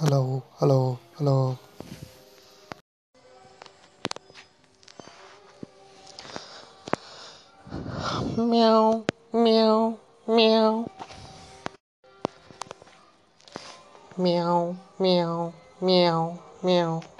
hello hello hello. Meow meow meow. Meow meow meow meow.